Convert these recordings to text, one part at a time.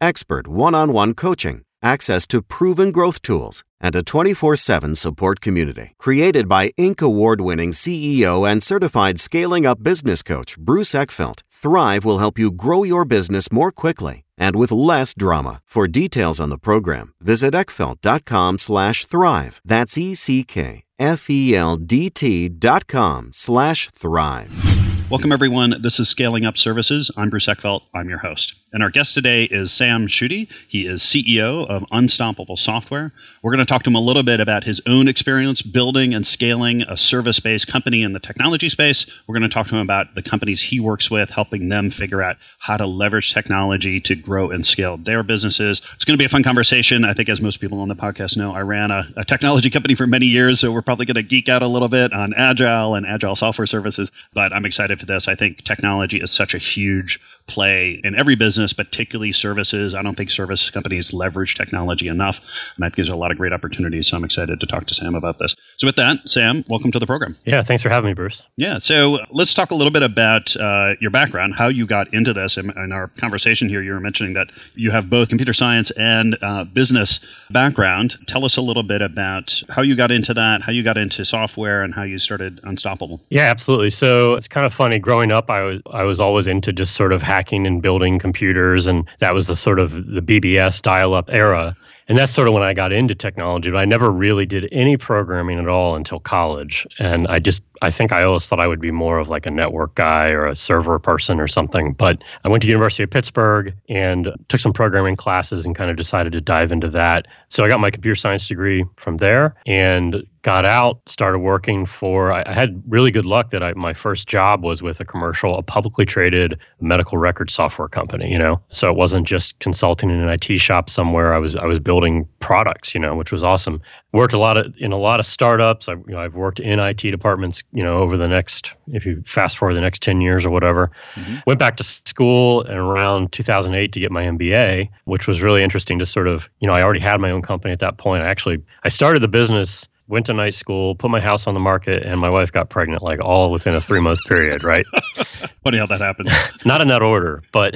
expert one on one coaching, access to proven growth tools, and a 24 7 support community. Created by Inc. award winning CEO and certified scaling up business coach Bruce Eckfeldt, Thrive will help you grow your business more quickly and with less drama. For details on the program, visit eckfeldt.com slash thrive. That's E-C-K-F-E-L-D-T dot com slash thrive. Welcome, everyone. This is Scaling Up Services. I'm Bruce Eckfeldt. I'm your host. And our guest today is Sam Schutte. He is CEO of Unstoppable Software. We're going to talk to him a little bit about his own experience building and scaling a service based company in the technology space. We're going to talk to him about the companies he works with, helping them figure out how to leverage technology to grow and scale their businesses. It's going to be a fun conversation. I think, as most people on the podcast know, I ran a, a technology company for many years, so we're probably going to geek out a little bit on Agile and Agile software services. But I'm excited for this. I think technology is such a huge play in every business, particularly services. I don't think service companies leverage technology enough, and think there's a lot of great opportunities. So I'm excited to talk to Sam about this. So with that, Sam, welcome to the program. Yeah, thanks for having me, Bruce. Yeah, so let's talk a little bit about uh, your background, how you got into this. In, in, our conversation here, you were mentioning that you have both computer science and uh, business background. Tell us a little bit about how you got into that, how you got into software, and how you started Unstoppable. Yeah, absolutely. So it's kind of funny. Growing up, I was I was always into just sort of hacking and building computers, and that was the sort of the BBS dial-up era. And that's sort of when I got into technology, but I never really did any programming at all until college. And I just I think I always thought I would be more of like a network guy or a server person or something. But I went to University of Pittsburgh and took some programming classes and kind of decided to dive into that. So I got my computer science degree from there and got out, started working for. I, had really good luck that I, my first job was with a commercial, a publicly traded medical record software company. You know, so it wasn't just consulting in an IT shop somewhere. I was I was building products. You know, which was awesome. Worked a lot of in a lot of startups. I, you know, I've worked in IT departments you know, over the next, if you fast forward the next 10 years or whatever. Mm-hmm. Went back to school in around 2008 to get my MBA, which was really interesting to sort of, you know, I already had my own company at that point. I actually, I started the business went to night school, put my house on the market, and my wife got pregnant like all within a three month period, right? Funny how that happened. Not in that order, but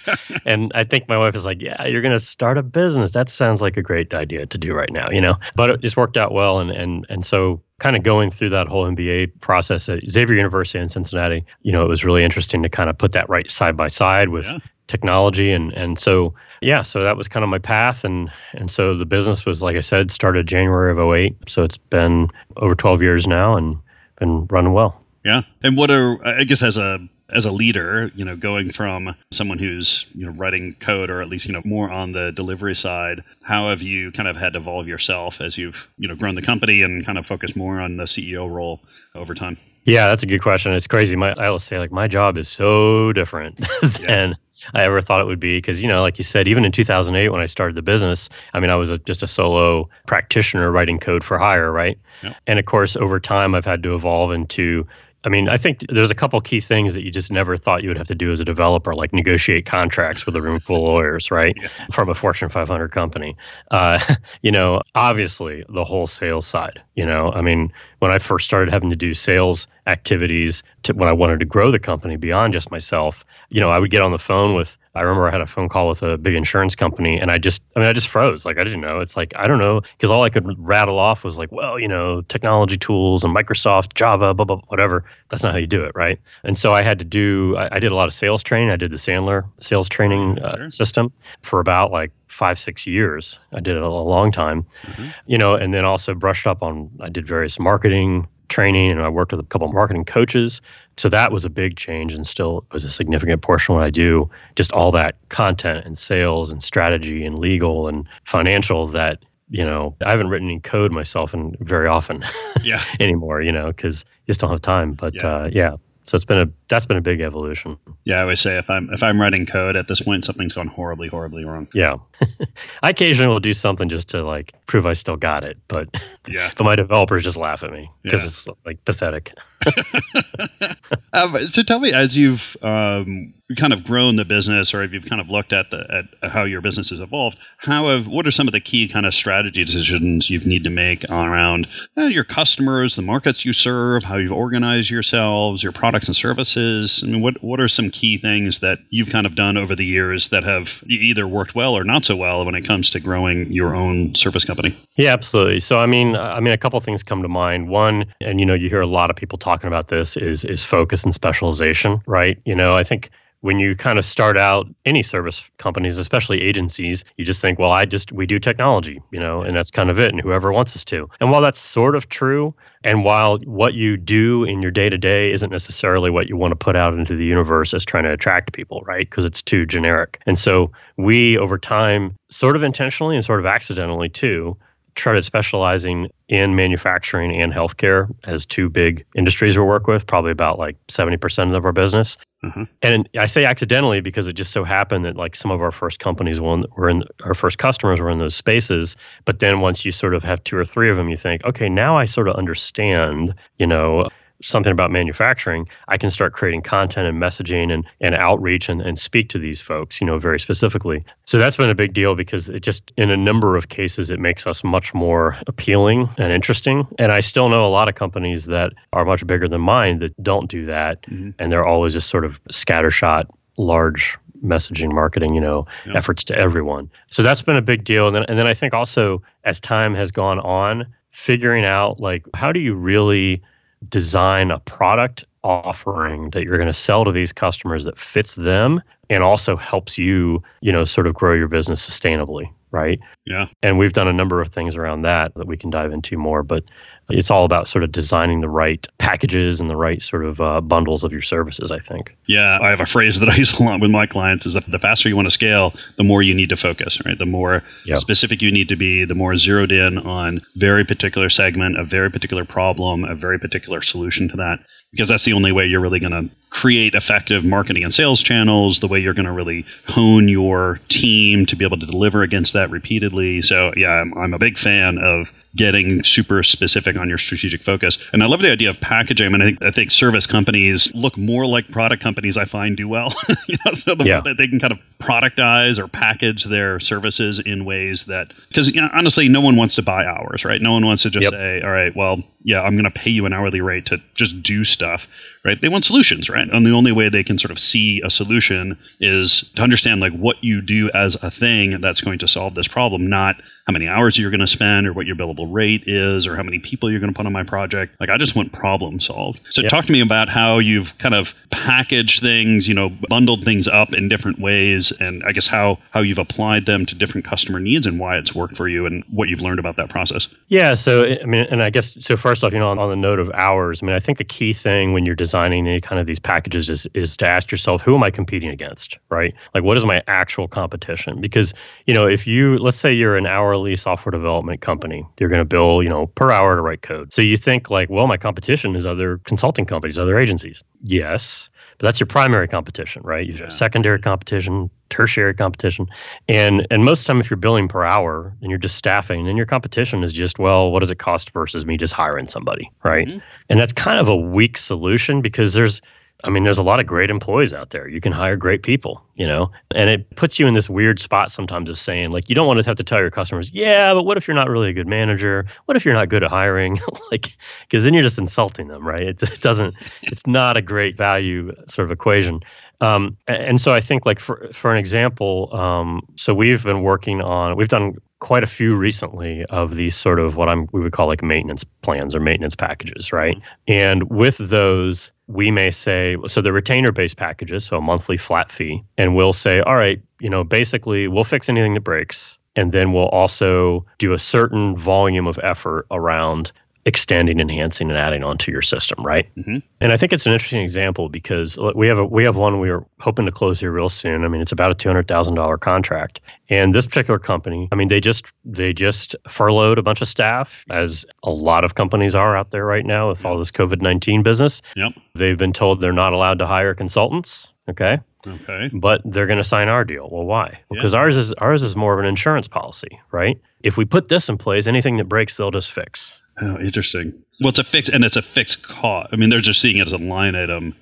and I think my wife is like, Yeah, you're gonna start a business. That sounds like a great idea to do right now, you know. But it just worked out well and and and so kind of going through that whole MBA process at Xavier University in Cincinnati, you know, it was really interesting to kind of put that right side by side with yeah. technology and and so yeah, so that was kind of my path, and and so the business was like I said started January of 08. So it's been over 12 years now, and been running well. Yeah, and what are I guess as a as a leader, you know, going from someone who's you know writing code or at least you know more on the delivery side, how have you kind of had to evolve yourself as you've you know grown the company and kind of focused more on the CEO role over time? Yeah, that's a good question. It's crazy. My I will say like my job is so different than yeah. I ever thought it would be. Because, you know, like you said, even in 2008 when I started the business, I mean, I was a, just a solo practitioner writing code for hire, right? Yeah. And of course, over time, I've had to evolve into I mean, I think there's a couple key things that you just never thought you would have to do as a developer, like negotiate contracts with a room full of lawyers, right? Yeah. From a Fortune 500 company. Uh, you know, obviously the whole sales side. You know, I mean, when I first started having to do sales activities to when I wanted to grow the company beyond just myself, you know, I would get on the phone with I remember I had a phone call with a big insurance company and I just, I mean, I just froze. Like, I didn't know. It's like, I don't know. Because all I could rattle off was like, well, you know, technology tools and Microsoft, Java, blah, blah, whatever. That's not how you do it, right? And so I had to do, I, I did a lot of sales training. I did the Sandler sales training uh, sure. system for about like five, six years. I did it a long time, mm-hmm. you know, and then also brushed up on, I did various marketing training and I worked with a couple of marketing coaches. So that was a big change and still was a significant portion of what I do. Just all that content and sales and strategy and legal and financial that, you know, I haven't written any code myself and very often yeah. anymore, you know, because just don't have time. But yeah. Uh, yeah So it's been a that's been a big evolution. Yeah, I always say if I'm if I'm writing code at this point, something's gone horribly, horribly wrong. Yeah, I occasionally will do something just to like prove I still got it, but yeah, but my developers just laugh at me because yeah. it's like pathetic. um, so tell me, as you've um, kind of grown the business, or if you've kind of looked at the at how your business has evolved, how have what are some of the key kind of strategy decisions you've need to make around uh, your customers, the markets you serve, how you've organized yourselves, your products and services? I mean, what what are some key things that you've kind of done over the years that have either worked well or not so well when it comes to growing your own service company? Yeah, absolutely. So I mean, I mean, a couple things come to mind. One, and you know, you hear a lot of people talking about this is is focus and specialization, right? You know, I think when you kind of start out any service companies especially agencies you just think well i just we do technology you know and that's kind of it and whoever wants us to. And while that's sort of true and while what you do in your day to day isn't necessarily what you want to put out into the universe as trying to attract people right? Because it's too generic. And so we over time sort of intentionally and sort of accidentally too started specializing in manufacturing and healthcare as two big industries we work with, probably about like 70% of our business. Mm-hmm. And I say accidentally because it just so happened that like some of our first companies were in our first customers were in those spaces. But then once you sort of have two or three of them, you think, okay, now I sort of understand, you know, something about manufacturing, I can start creating content and messaging and, and outreach and, and speak to these folks, you know, very specifically. So that's been a big deal because it just, in a number of cases, it makes us much more appealing and interesting. And I still know a lot of companies that are much bigger than mine that don't do that. Mm-hmm. And they're always just sort of scattershot, large messaging marketing you know yeah. efforts to everyone so that's been a big deal and then, and then i think also as time has gone on figuring out like how do you really design a product offering that you're going to sell to these customers that fits them and also helps you, you know, sort of grow your business sustainably, right? Yeah. And we've done a number of things around that that we can dive into more, but it's all about sort of designing the right packages and the right sort of uh, bundles of your services i think yeah i have a phrase that i use a lot with my clients is that the faster you want to scale the more you need to focus right the more yep. specific you need to be the more zeroed in on very particular segment a very particular problem a very particular solution to that because that's the only way you're really going to create effective marketing and sales channels, the way you're going to really hone your team to be able to deliver against that repeatedly. So, yeah, I'm, I'm, a big fan of getting super specific on your strategic focus. And I love the idea of packaging. I mean, I think, I think service companies look more like product companies I find do well. you know, so the, yeah. that they can kind of productize or package their services in ways that, because you know, honestly, no one wants to buy hours, right? No one wants to just yep. say, all right, well, yeah, I'm going to pay you an hourly rate to just do stuff, right? They want solutions, right? And the only way they can sort of see a solution is to understand like what you do as a thing that's going to solve this problem, not how many hours you're going to spend or what your billable rate is or how many people you're going to put on my project. Like I just want problem solved. So yep. talk to me about how you've kind of packaged things, you know, bundled things up in different ways and I guess how how you've applied them to different customer needs and why it's worked for you and what you've learned about that process. Yeah, so I mean and I guess so first off, you know, on, on the note of hours, I mean I think a key thing when you're designing any kind of these packages is is to ask yourself who am I competing against, right? Like what is my actual competition? Because, you know, if you let's say you're an hourly software development company. You're going to bill, you know, per hour to write code. So you think like, well, my competition is other consulting companies, other agencies. Yes, but that's your primary competition, right? You have yeah. secondary competition, tertiary competition, and and most of the time, if you're billing per hour and you're just staffing, then your competition is just, well, what does it cost versus me just hiring somebody, right? Mm-hmm. And that's kind of a weak solution because there's I mean, there's a lot of great employees out there. You can hire great people, you know, and it puts you in this weird spot sometimes of saying, like, you don't want to have to tell your customers, yeah, but what if you're not really a good manager? What if you're not good at hiring? like, because then you're just insulting them, right? It, it doesn't, it's not a great value sort of equation. Um, and so I think, like, for, for an example, um, so we've been working on, we've done quite a few recently of these sort of what I'm we would call like maintenance plans or maintenance packages, right? And with those, we may say so the retainer based packages, so a monthly flat fee, and we'll say, all right, you know, basically we'll fix anything that breaks, and then we'll also do a certain volume of effort around extending, enhancing, and adding onto your system, right? Mm-hmm. And I think it's an interesting example because we have a we have one we are hoping to close here real soon. I mean, it's about a two hundred thousand dollar contract, and this particular company, I mean, they just they just furloughed a bunch of staff, as a lot of companies are out there right now with all this COVID nineteen business. Yep. They've been told they're not allowed to hire consultants. Okay. Okay. But they're going to sign our deal. Well, why? Because Yeah. ours is ours is more of an insurance policy, right? If we put this in place, anything that breaks, they'll just fix. Oh, interesting. Well, it's a fixed, and it's a fixed cost. I mean, they're just seeing it as a line item.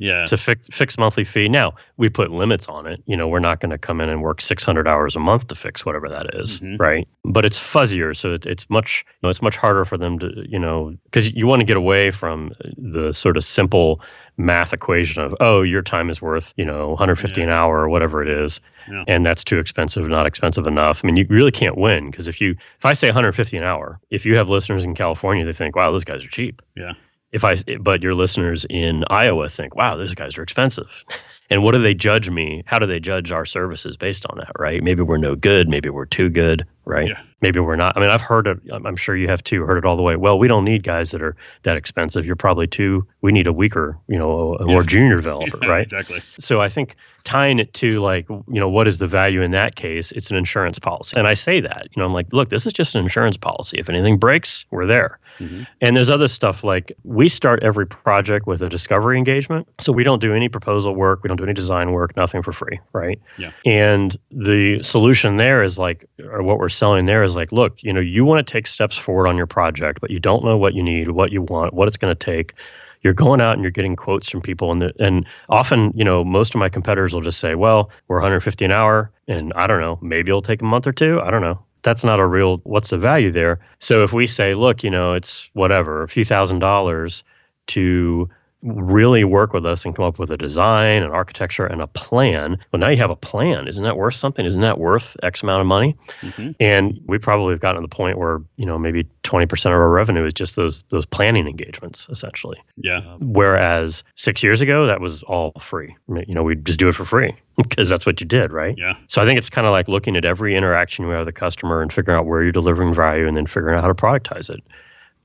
Yeah. It's a fi- fixed monthly fee. Now we put limits on it. You know, we're not going to come in and work 600 hours a month to fix whatever that is, Mhm. right? But it's fuzzier, so it, it's much, you know, it's much harder for them to, you know, because you want to get away from the sort of simple math equation of, oh, your time is worth, you know, 150 an hour or whatever it is, Yeah. and that's too expensive, not expensive enough. I mean, you really can't win because if you, if I say 150 an hour, if you have listeners in California, they think, wow, those guys are cheap Yeah. If I but your listeners in Iowa think, wow, those guys are expensive. And what do they judge me? How do they judge our services based on that, right? Maybe we're no good, maybe we're too good, right? Yeah. Maybe we're not. I mean, I've heard it, I'm sure you have too, heard it all the way. Well, we don't need guys that are that expensive. You're probably too we need a weaker, you know, a, more junior developer, Yeah, right? Exactly. So I think tying it to like, you know, what is the value in that case? It's an insurance policy. And I say that, you know, I'm like, look, this is just an insurance policy. If anything breaks, we're there. Mhm. And there's other stuff like we start every project with a discovery engagement. So we don't do any proposal work, we don't do any design work, nothing for free, right? Yeah. And the solution there is like, or what we're selling there is like, look, you know, you want to take steps forward on your project, but you don't know what you need, what you want, what it's going to take. You're going out and you're getting quotes from people, and the, and often, you know, most of my competitors will just say, "Well, we're 150 an hour, and I don't know, maybe it'll take a month or two. I don't know." That's not a real. What's the value there? So if we say, "Look, you know, it's whatever, a few thousand dollars to really work with us and come up with a design, an architecture, and a plan. Well, now you have a plan. Isn't that worth something? Isn't that worth X amount of money? Mhm. And we probably have gotten to the point where you know maybe 20% of our revenue is just those those planning engagements, essentially. Yeah. Whereas six years ago, that was all free. You know, we'd just do it for free because that's what you did, right? Yeah. So I think it's kind of like looking at every interaction you have with the customer and figuring out where you're delivering value and then figuring out how to productize it.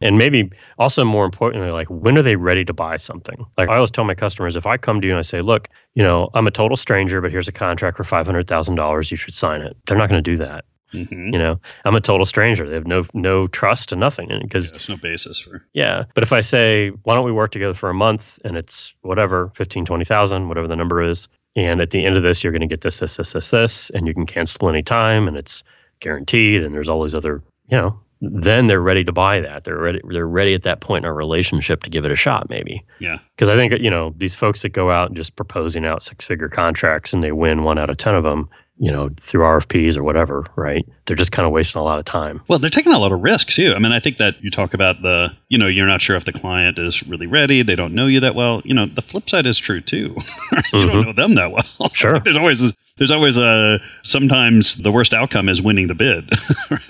And maybe also more importantly, like when are they ready to buy something? Like I always tell my customers, if I come to you and I say, look, you know, I'm a total stranger, but here's a contract for $500,000, you should sign it. They're not going to do that. hmm You know, I'm a total stranger. They have no no trust and nothing because There's no basis for. yeah. But if I say, why don't we work together for a month and it's whatever, 15, 20,000, whatever the number is. And at the end of this, you're going to get this, this, this, this, this, and you can cancel any time and it's guaranteed. And there's all these other, you know, then they're ready to buy that. They're ready. They're ready at that point in our relationship to give it a shot, maybe. Yeah. Because I think, you know, these folks that go out and just proposing out six figure contracts and they win one out of 10 of them, you know, through RFPs or whatever, right? They're just kind of wasting a lot of time. Well, they're taking a lot of risks too. I mean, I think that you talk about the, you know, you're not sure if the client is really ready. They don't know you that well. You know, the flip side is true too. you don't know them that well. Mm-hmm. Sure. there's always this, there's always a sometimes the worst outcome is winning the bid.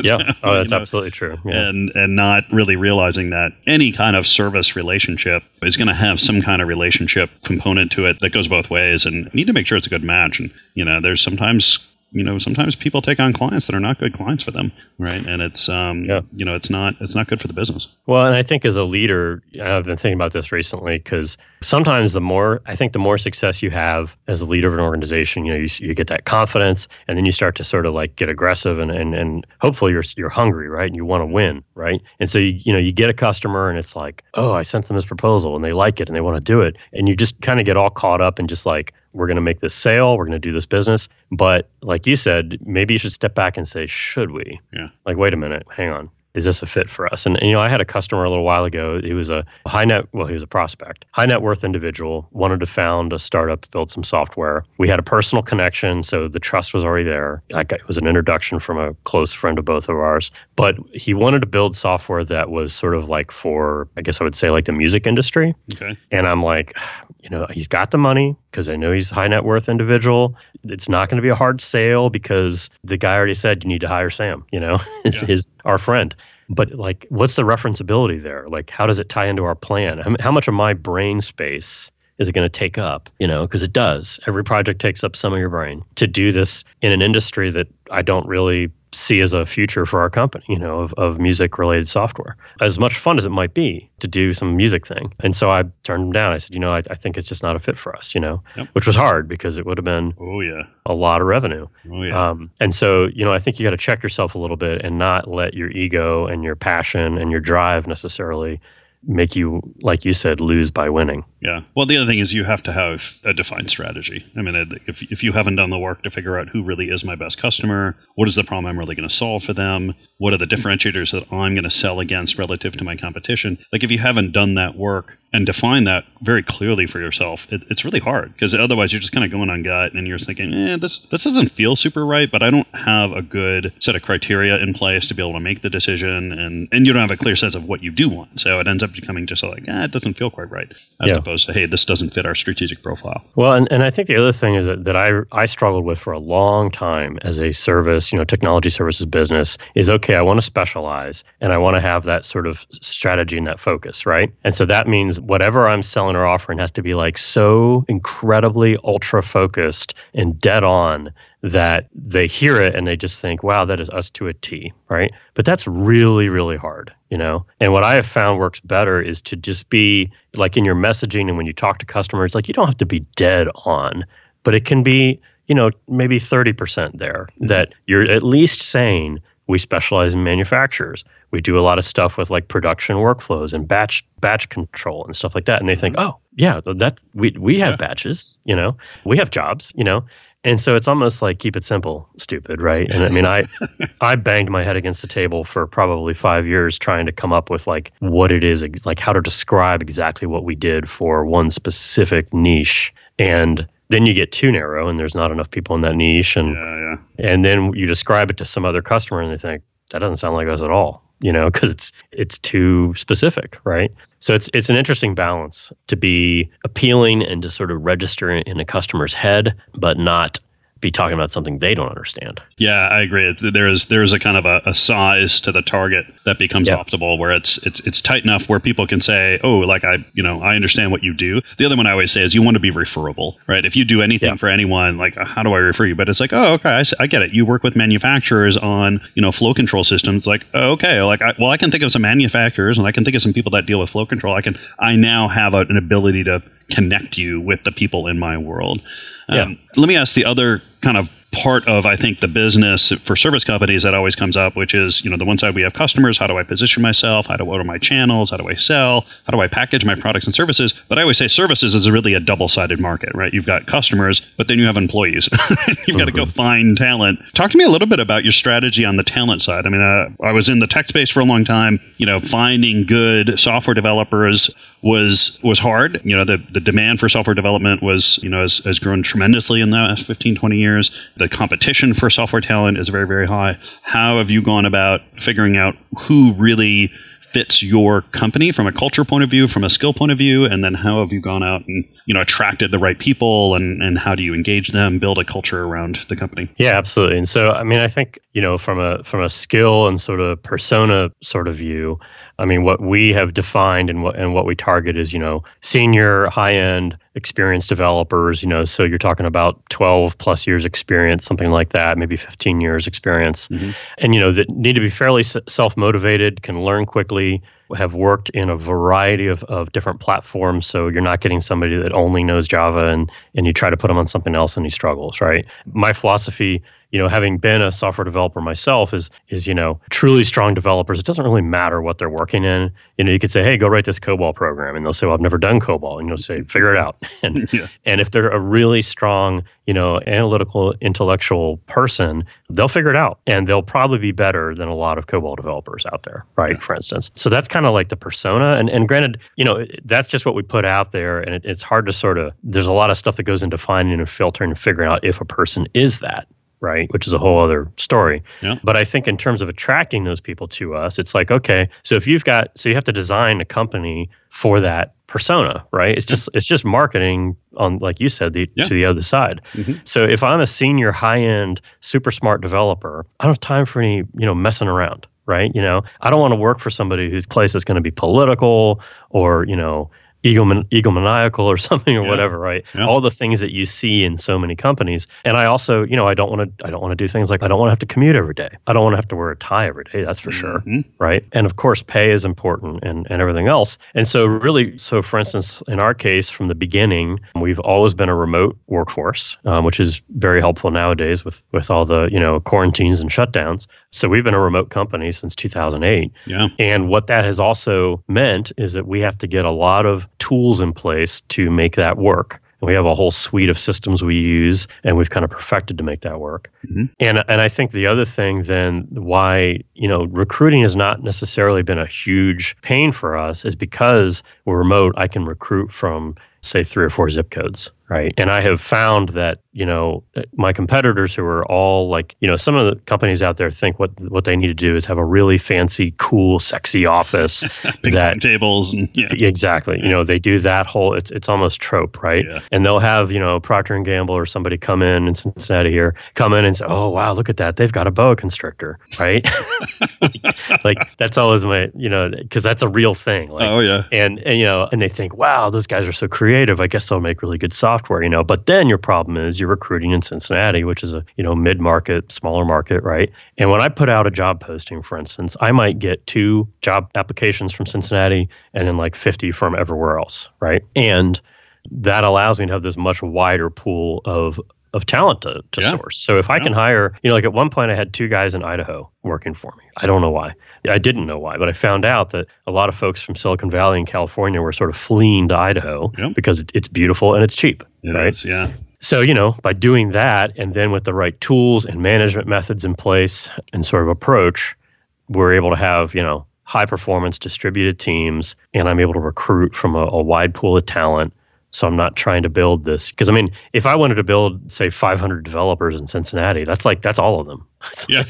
Yeah. Oh, You that's know, absolutely true. Yeah. and and not really realizing that any kind of service relationship is going to have some kind of relationship component to it that goes both ways and you need to make sure it's a good match and you know there's sometimes you know sometimes people take on clients that are not good clients for them right and it's um Yeah. you know it's not it's not good for the business Well, and I think as a leader, I've been thinking about this recently because sometimes the more I think the more success you have as a leader of an organization, you know, you, you get that confidence, and then you start to sort of like get aggressive, and and and hopefully you're you're hungry, right? And you want to win, right? And so you you know you get a customer, and it's like, oh, I sent them this proposal, and they like it, and they want to do it, and you just kind of get all caught up and just like we're going to make this sale, we're going to do this business, but like you said, maybe you should step back and say, should we? Yeah. Like, wait a minute, hang on is this a fit for us? And, and, you know, I had a customer a little while ago. He was a high net, well, he was a prospect, high net worth individual, wanted to found a startup, build some software. We had a personal connection, so the trust was already there. Like it was an introduction from a close friend of both of ours. But he wanted to build software that was sort of like for, I guess I would say, like the music industry. okay And I'm like, you know, he's got the money because I know he's a high net worth individual. It's not going to be a hard sale because the guy already said you need to hire Sam, you know, Yeah. his our friend. But like, what's the referenceability there? Like, how does it tie into our plan? How, how much of my brain space is it going to take up? You know, because it does. Every project takes up some of your brain to do this in an industry that I don't really see as a future for our company, you know, of, of music related software. As much fun as it might be to do some music thing. And so I turned them down. I said, you know, I, I think it's just not a fit for us, you know, yep. which was hard because it would have been oh yeah a lot of revenue. Oh yeah. Um, and so, you know, I think you got to check yourself a little bit and not let your ego and your passion and your drive necessarily make you, like you said, lose by winning. Yeah. Well, the other thing is you have to have a defined strategy. I mean, if, if you haven't done the work to figure out who really is my best customer, what is the problem I'm really going to solve for them, what are the differentiators that I'm going to sell against relative to my competition, like if you haven't done that work and define that very clearly for yourself, it, it's really hard because otherwise you're just kind of going on gut and you're thinking, eh, this this doesn't feel super right, but I don't have a good set of criteria in place to be able to make the decision, and and you don't have a clear sense of what you do want, so it ends up becoming just like, eh, it doesn't feel quite right, as yeah. opposed to, hey, this doesn't fit our strategic profile. Well, and, and I think the other thing is that, that I I struggled with for a long time as a service, you know, technology services business is okay, I want to specialize and I want to have that sort of strategy and that focus, right? And so that means whatever I'm selling or offering has to be like so incredibly ultra focused and dead on that they hear it and they just think, wow, that is us to a T, right? But that's really, really hard, you know? And what I have found works better is to just be like in your messaging and when you talk to customers, like you don't have to be dead on, but it can be, you know, maybe 30% there mm-hmm. that you're at least saying, we specialize in manufacturers. We do a lot of stuff with like production workflows and batch batch control and stuff like that. And they think, mm-hmm. oh yeah, that we we have yeah. batches, you know, we have jobs, you know. And so it's almost like keep it simple, stupid, right? And I mean, I I banged my head against the table for probably five years trying to come up with like what it is, like how to describe exactly what we did for one specific niche. And then you get too narrow and there's not enough people in that niche and yeah, yeah. and then you describe it to some other customer and they think that doesn't sound like us at all you know because it's it's too specific right so it's it's an interesting balance to be appealing and to sort of register in a customer's head but not be talking about something they don't understand. Yeah, I agree. There is there is a kind of a, a size to the target that becomes yep. optimal where it's it's it's tight enough where people can say, oh, like I you know I understand what you do. The other one I always say is you want to be referable, right? If you do anything yep. for anyone, like how do I refer you? But it's like, oh, okay, I, I, get it. You work with manufacturers on you know flow control systems. Like, oh, okay, like I, well, I can think of some manufacturers and I can think of some people that deal with flow control. I can I now have a, an ability to connect you with the people in my world. Um, yeah. Let me ask the other kind of part of I think the business for service companies that always comes up, which is you know the one side we have customers. How do I position myself? How do what are my channels? How do I sell? How do I package my products and services? But I always say services is really a double sided market, right? You've got customers, but then you have employees. You've mm-hmm. got to go find talent. Talk to me a little bit about your strategy on the talent side. I mean, uh, I was in the tech space for a long time. You know, finding good software developers was was hard. You know, the the demand for software development was you know has, has grown tremendously in the last 15, 20 years. The competition for software talent is very, very high. How have you gone about figuring out who really fits your company from a culture point of view, from a skill point of view, and then how have you gone out and you know attracted the right people, and and how do you engage them, build a culture around the company? Yeah, absolutely. And so, I mean, I think you know from a from a skill and sort of persona sort of view, I mean, what we have defined and what and what we target is, you know, senior, high end, experienced developers. You know, so you're talking about 12 plus years experience, something like that, maybe 15 years experience, mm-hmm. and you know that need to be fairly self motivated, can learn quickly, have worked in a variety of, of different platforms. So you're not getting somebody that only knows Java and and you try to put them on something else and he struggles, right? My philosophy you know, having been a software developer myself, is is you know truly strong developers. It doesn't really matter what they're working in. You know, you could say, "Hey, go write this COBOL program," and they'll say, "Well, I've never done COBOL," and you'll say, mm-hmm. "Figure it out." and yeah. and if they're a really strong, you know, analytical, intellectual person, they'll figure it out, and they'll probably be better than a lot of COBOL developers out there, right? Yeah. For instance, so that's kind of like the persona. And and granted, you know, that's just what we put out there, and it, it's hard to sort of. There's a lot of stuff that goes into finding and filtering and figuring out if a person is that right? Which is a whole other story. Yeah. But I think in terms of attracting those people to us, it's like, okay, so if you've got so you have to design a company for that persona, right? It's just it's just marketing on like you said the yeah. to the other side. Mm-hmm. So if I'm a senior high-end super smart developer, I don't have time for any, you know, messing around, right? You know, I don't want to work for somebody whose place is going to be political or, you know, egomaniacal egomaniacal or something or Yeah. whatever, right? Yeah. All the things that you see in so many companies. And I also, you know, I don't want to I don't want to do things like I don't want to have to commute every day. I don't want to have to wear a tie every day, that's for sure Mhm. right? And of course, pay is important and, and everything else. And so, really, so for instance, in our case, from the beginning, we've always been a remote workforce, um, which is very helpful nowadays with with all the you know quarantines and shutdowns. So we've been a remote company since 2008. Yeah. And what that has also meant is that we have to get a lot of tools in place to make that work. And we have a whole suite of systems we use, and we've kind of perfected to make that work. Mhm. And and I think the other thing then why you know recruiting has not necessarily been a huge pain for us is because we're remote. I can recruit from say three or four zip codes, right? And I have found that you know my competitors who are all like you know some of the companies out there think what what they need to do is have a really fancy, cool, sexy office that tables and yeah. Exactly. You know, they do that whole it's it's almost trope, right? Yeah. And they'll have, you know, Procter and Gamble or somebody come in in Cincinnati here, come in and say, "Oh, wow, look at that. They've got a boa constrictor." Right? like that's always my, you know, cuz that's a real thing. Like oh yeah. and, and you know and they think wow those guys are so creative i guess they'll make really good software you know but then your problem is you're recruiting in cincinnati which is a you know mid-market smaller market right? And when i put out a job posting for instance i might get two job applications from cincinnati and then like 50 from everywhere else right? And that allows me to have this much wider pool of of talent to, to Yeah. source. So if I can hire, you know, like at one point I had two guys in Idaho working for me. I don't know why. I didn't know why, but I found out that a lot of folks from Silicon Valley and California were sort of fleeing to Idaho Yep. because it, it's beautiful and it's cheap. It right. is, yeah. So, you know, by doing that and then with the right tools and management methods in place and sort of approach, we're able to have, you know, high performance distributed teams and I'm able to recruit from a, a wide pool of talent. So I'm not trying to build this because I mean, if I wanted to build, say, 500 developers in Cincinnati, that's like that's all of them. Yeah.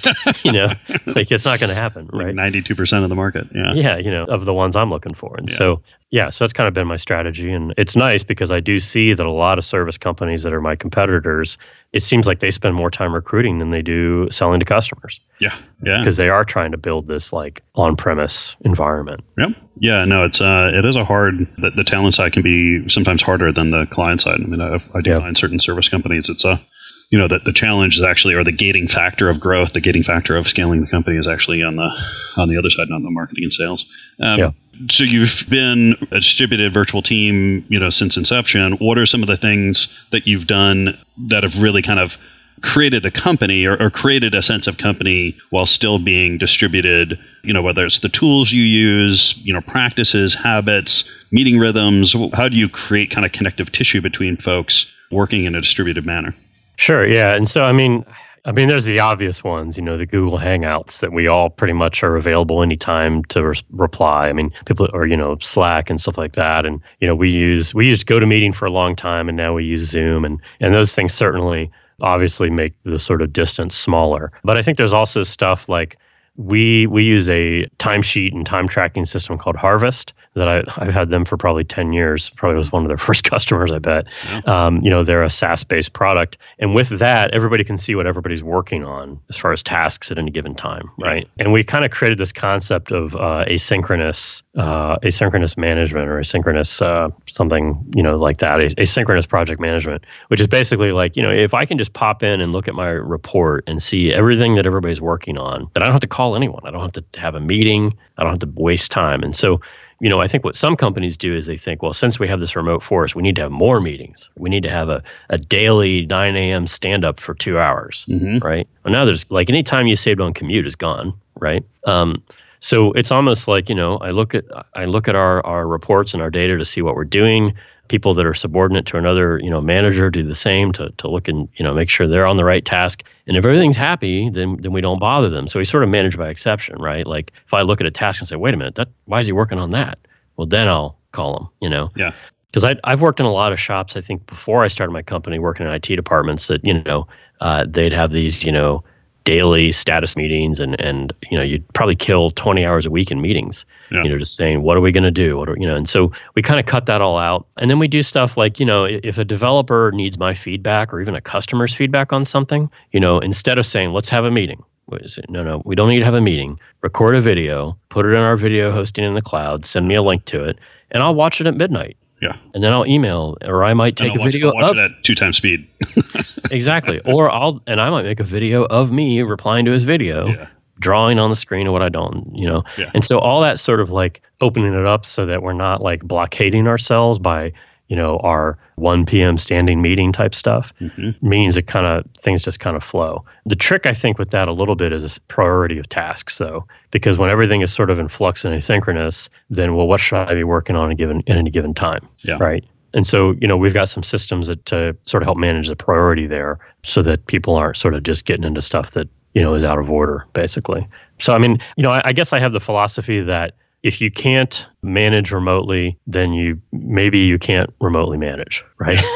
you know, like it's not going to happen, like right? 92% of the market. Yeah. yeah, you know, of the ones I'm looking for. And Yeah. so, yeah, so that's kind of been my strategy. And it's nice because I do see that a lot of service companies that are my competitors, it seems like they spend more time recruiting than they do selling to customers Yeah. Yeah. because they are trying to build this like on premise environment. Yep. Yeah. No, it's uh, it is a hard. The, the talent side can be sometimes harder than the client side. I mean, I, I do find certain service companies. It's a, you know, that the challenge is actually, or the gating factor of growth, the gating factor of scaling the company is actually on the on the other side, not the marketing and sales. Um, Yeah. So you've been a distributed virtual team, you know, since inception. What are some of the things that you've done that have really kind of created the company or, or created a sense of company while still being distributed you know whether it's the tools you use you know practices habits meeting rhythms how do you create kind of connective tissue between folks working in a distributed manner Sure, yeah. And so I mean I mean there's the obvious ones, you know, the Google Hangouts that we all pretty much are available anytime to res- reply. I mean, people or you know, Slack and stuff like that and you know, we use we used GoToMeeting for a long time and now we use Zoom and and those things certainly obviously make the sort of distance smaller. But I think there's also stuff like we we use a timesheet and time tracking system called Harvest that I, I've had them for probably 10 years. Probably was one of their first customers, I bet. Um, you know, they're a SaaS based product. And with that, everybody can see what everybody's working on as far as tasks at any given time, right? And we kind of created this concept of uh, asynchronous uh, asynchronous management or asynchronous uh, something, you know, like that, As- asynchronous project management, which is basically like, you know, if I can just pop in and look at my report and see everything that everybody's working on, then I don't have to call anyone. I don't have to have a meeting. I don't have to waste time. And so, you know, I think what some companies do is they think, well, since we have this remote force, we need to have more meetings. We need to have a, a daily 9 a.m. stand up for two hours, mm-hmm. right? Well, now there's like any time you saved on commute is gone, right? Um, so it's almost like you know, I look at I look at our our reports and our data to see what we're doing. People that are subordinate to another, you know, manager do the same to to look and you know make sure they're on the right task. And if everything's happy, then then we don't bother them. So we sort of manage by exception, right? Like if I look at a task and say, wait a minute, that why is he working on that? Well, then I'll call him, you know. Yeah. Because I've worked in a lot of shops. I think before I started my company, working in IT departments, that you know uh, they'd have these you know daily status meetings, and and you know you'd probably kill twenty hours a week in meetings. Yeah. You know, just saying what are we going to do? What are, you know, and so we kind of cut that all out, and then we do stuff like you know if a developer needs my feedback or even a customer's feedback on something, you know, instead of saying let's have a meeting. What is it? No, no, we don't need to have a meeting. Record a video, put it in our video hosting in the cloud, send me a link to it, and I'll watch it at midnight Yeah. And then I'll email, or I might take a watch, video I'll watch of it at two times speed. exactly, or I'll and I might make a video of me replying to his video, Yeah. drawing on the screen of what I don't, you know. Yeah. And so all that sort of like opening it up so that we're not like blockading ourselves by you know our 1 p.m. standing meeting type stuff hmm means it kind of things just kind of flow. The trick I think with that a little bit is this priority of tasks though, because when everything is sort of in flux and asynchronous, then well, what should I be working on a given at any given time, Yeah. right? And so you know we've got some systems that to sort of help manage the priority there, so that people aren't sort of just getting into stuff that you know is out of order basically. So I mean you know I, I guess I have the philosophy that if you can't manage remotely, then you maybe you can't remotely manage, right?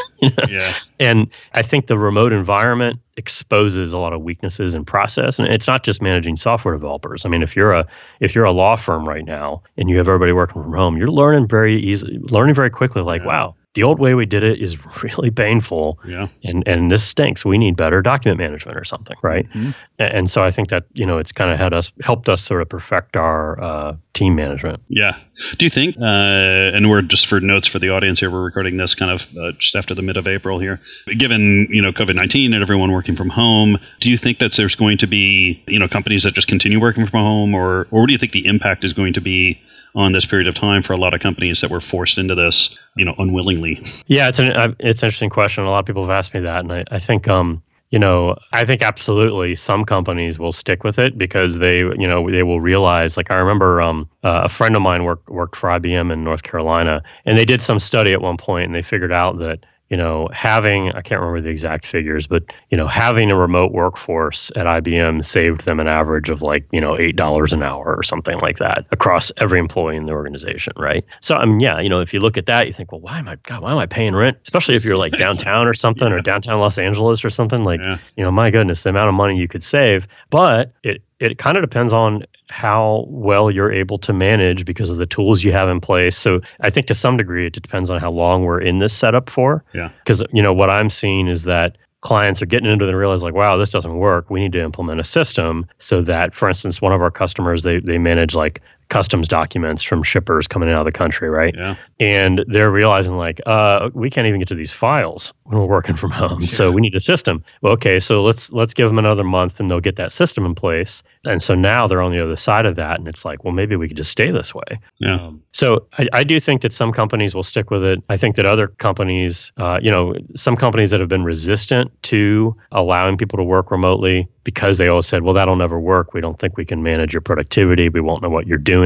Yeah. And I think the remote environment exposes a lot of weaknesses in process. And it's not just managing software developers. I mean, if you're a if you're a law firm right now and you have everybody working from home, you're learning very easy learning very quickly, like, Yeah. wow, the old way we did it is really painful Yeah. and and this stinks. We need better document management or something, right? Mhm. And so I think that, you know, it's kind of had us helped us sort of perfect our uh, team management. Yeah. Do you think, uh, and we're just for notes for the audience here, we're recording this kind of uh, just after the mid of April here. Given, you know, COVID 19 and everyone working from home, do you think that there's going to be, you know, companies that just continue working from home or, or what do you think the impact is going to be on this period of time for a lot of companies that were forced into this, you know, unwillingly? Yeah, it's an uh, it's an interesting question. A lot of people have asked me that, and I, I think um you know I think absolutely some companies will stick with it because they you know they will realize like I remember um uh, a friend of mine worked worked for IBM in North Carolina, and they did some study at one point, and they figured out that you know having I can't remember the exact figures, but you know having a remote workforce at IBM saved them an average of like you know eight dollars an hour or something like that across every employee in the organization, right? So I mean, yeah, you know, if you look at that, you think, well, why am I God, why am I paying rent? Especially if you're like downtown or something, or downtown Los Angeles or something. Like, Yeah. you know, my goodness, the amount of money you could save. But it it kind of depends on how well you're able to manage because of the tools you have in place. So I think to some degree it depends on how long we're in this setup for. Yeah. Because you know what I'm seeing is that clients are getting into it and realize like, wow, this doesn't work. We need to implement a system so that, for instance, one of our customers they they manage like customs documents from shippers coming out of the country, right? Yeah. and they're realizing like uh, we can't even get to these files when we're working from home so we need a system well, okay so let's let's give them another month and they'll get that system in place and so now they're on the other side of that and it's like well maybe we could just stay this way Yeah. um, so I, I do think that some companies will stick with it. I think that other companies, uh, you know, some companies that have been resistant to allowing people to work remotely because they always said, well, that'll never work. We don't think we can manage your productivity. We won't know what you're doing.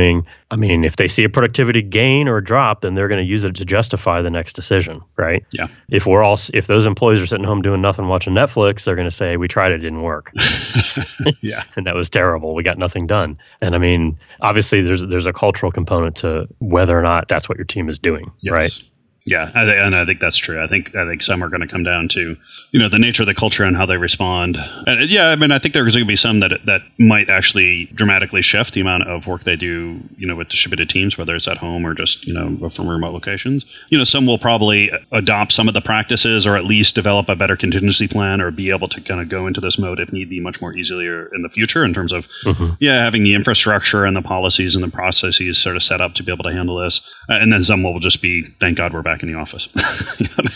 I mean, if they see a productivity gain or drop, then they're going to use it to justify the next decision, right? Yeah. If we're all, if those employees are sitting home doing nothing, watching Netflix, they're going to say, we tried it, it didn't work yeah. and that was terrible. We got nothing done. And I mean, obviously, there's there's a cultural component to whether or not that's what your team is doing, Yes. right? Yeah, I th- and I think that's true. I think I think some are going to come down to you know the nature of the culture and how they respond. And yeah, I mean, I think there's going to be some that that might actually dramatically shift the amount of work they do, you know, with distributed teams, whether it's at home or just you know from remote locations. You know, some will probably adopt some of the practices or at least develop a better contingency plan or be able to kind of go into this mode if need be much more easily in the future in terms of Mhm. yeah having the infrastructure and the policies and the processes sort of set up to be able to handle this. Uh, and then some will just be thank God we're back in the office.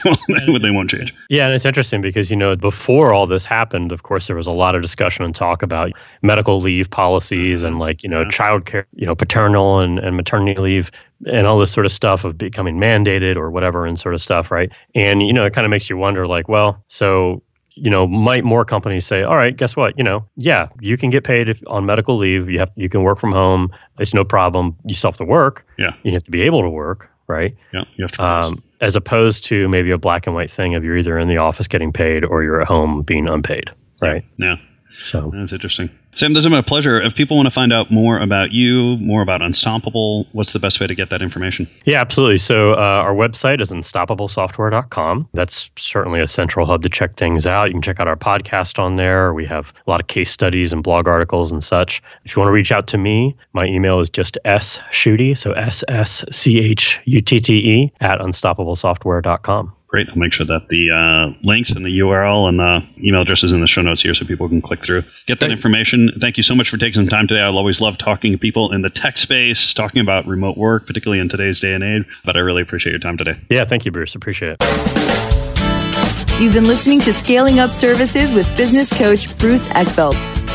You they, won't, change. Yeah, and it's interesting because you know before all this happened, of course, there was a lot of discussion and talk about medical leave policies and mm-hmm. like you know Yeah. child care, you know paternal and, and maternity leave and all this sort of stuff of becoming mandated or whatever and sort of stuff, right? And you know it kind of makes you wonder, like, well, so you know, might more companies say, all right, guess what? You know, yeah, you can get paid if, on medical leave. You have you can work from home. It's no problem. You still have to work. Yeah. You have to be able to work, right? Yeah, you have to. um, as opposed to maybe a black and white thing of you're either in the office getting paid or you're at home being unpaid, right? yeah, So that's interesting. Sam, this has been a pleasure. If people want to find out more about you, more about Unstoppable, what's the best way to get that information? yeah, absolutely. So uh, our website is unstoppablesoftware.com. That's certainly a central hub to check things out. You can check out our podcast on there. We have a lot of case studies and blog articles and such. If you want to reach out to me, my email is just sschutte, so S S C H U T T E at unstoppablesoftware.com. Great. I'll make sure that the uh, links and the URL and the email addresses in the show notes here so people can click through, get that information. Thank you so much for taking some time today. I always love talking to people in the tech space, talking about remote work, particularly in today's day and age. But I really appreciate your time today. Yeah, thank you, Bruce. Appreciate it. You've been listening to Scaling Up Services with business coach Bruce Eckfeldt.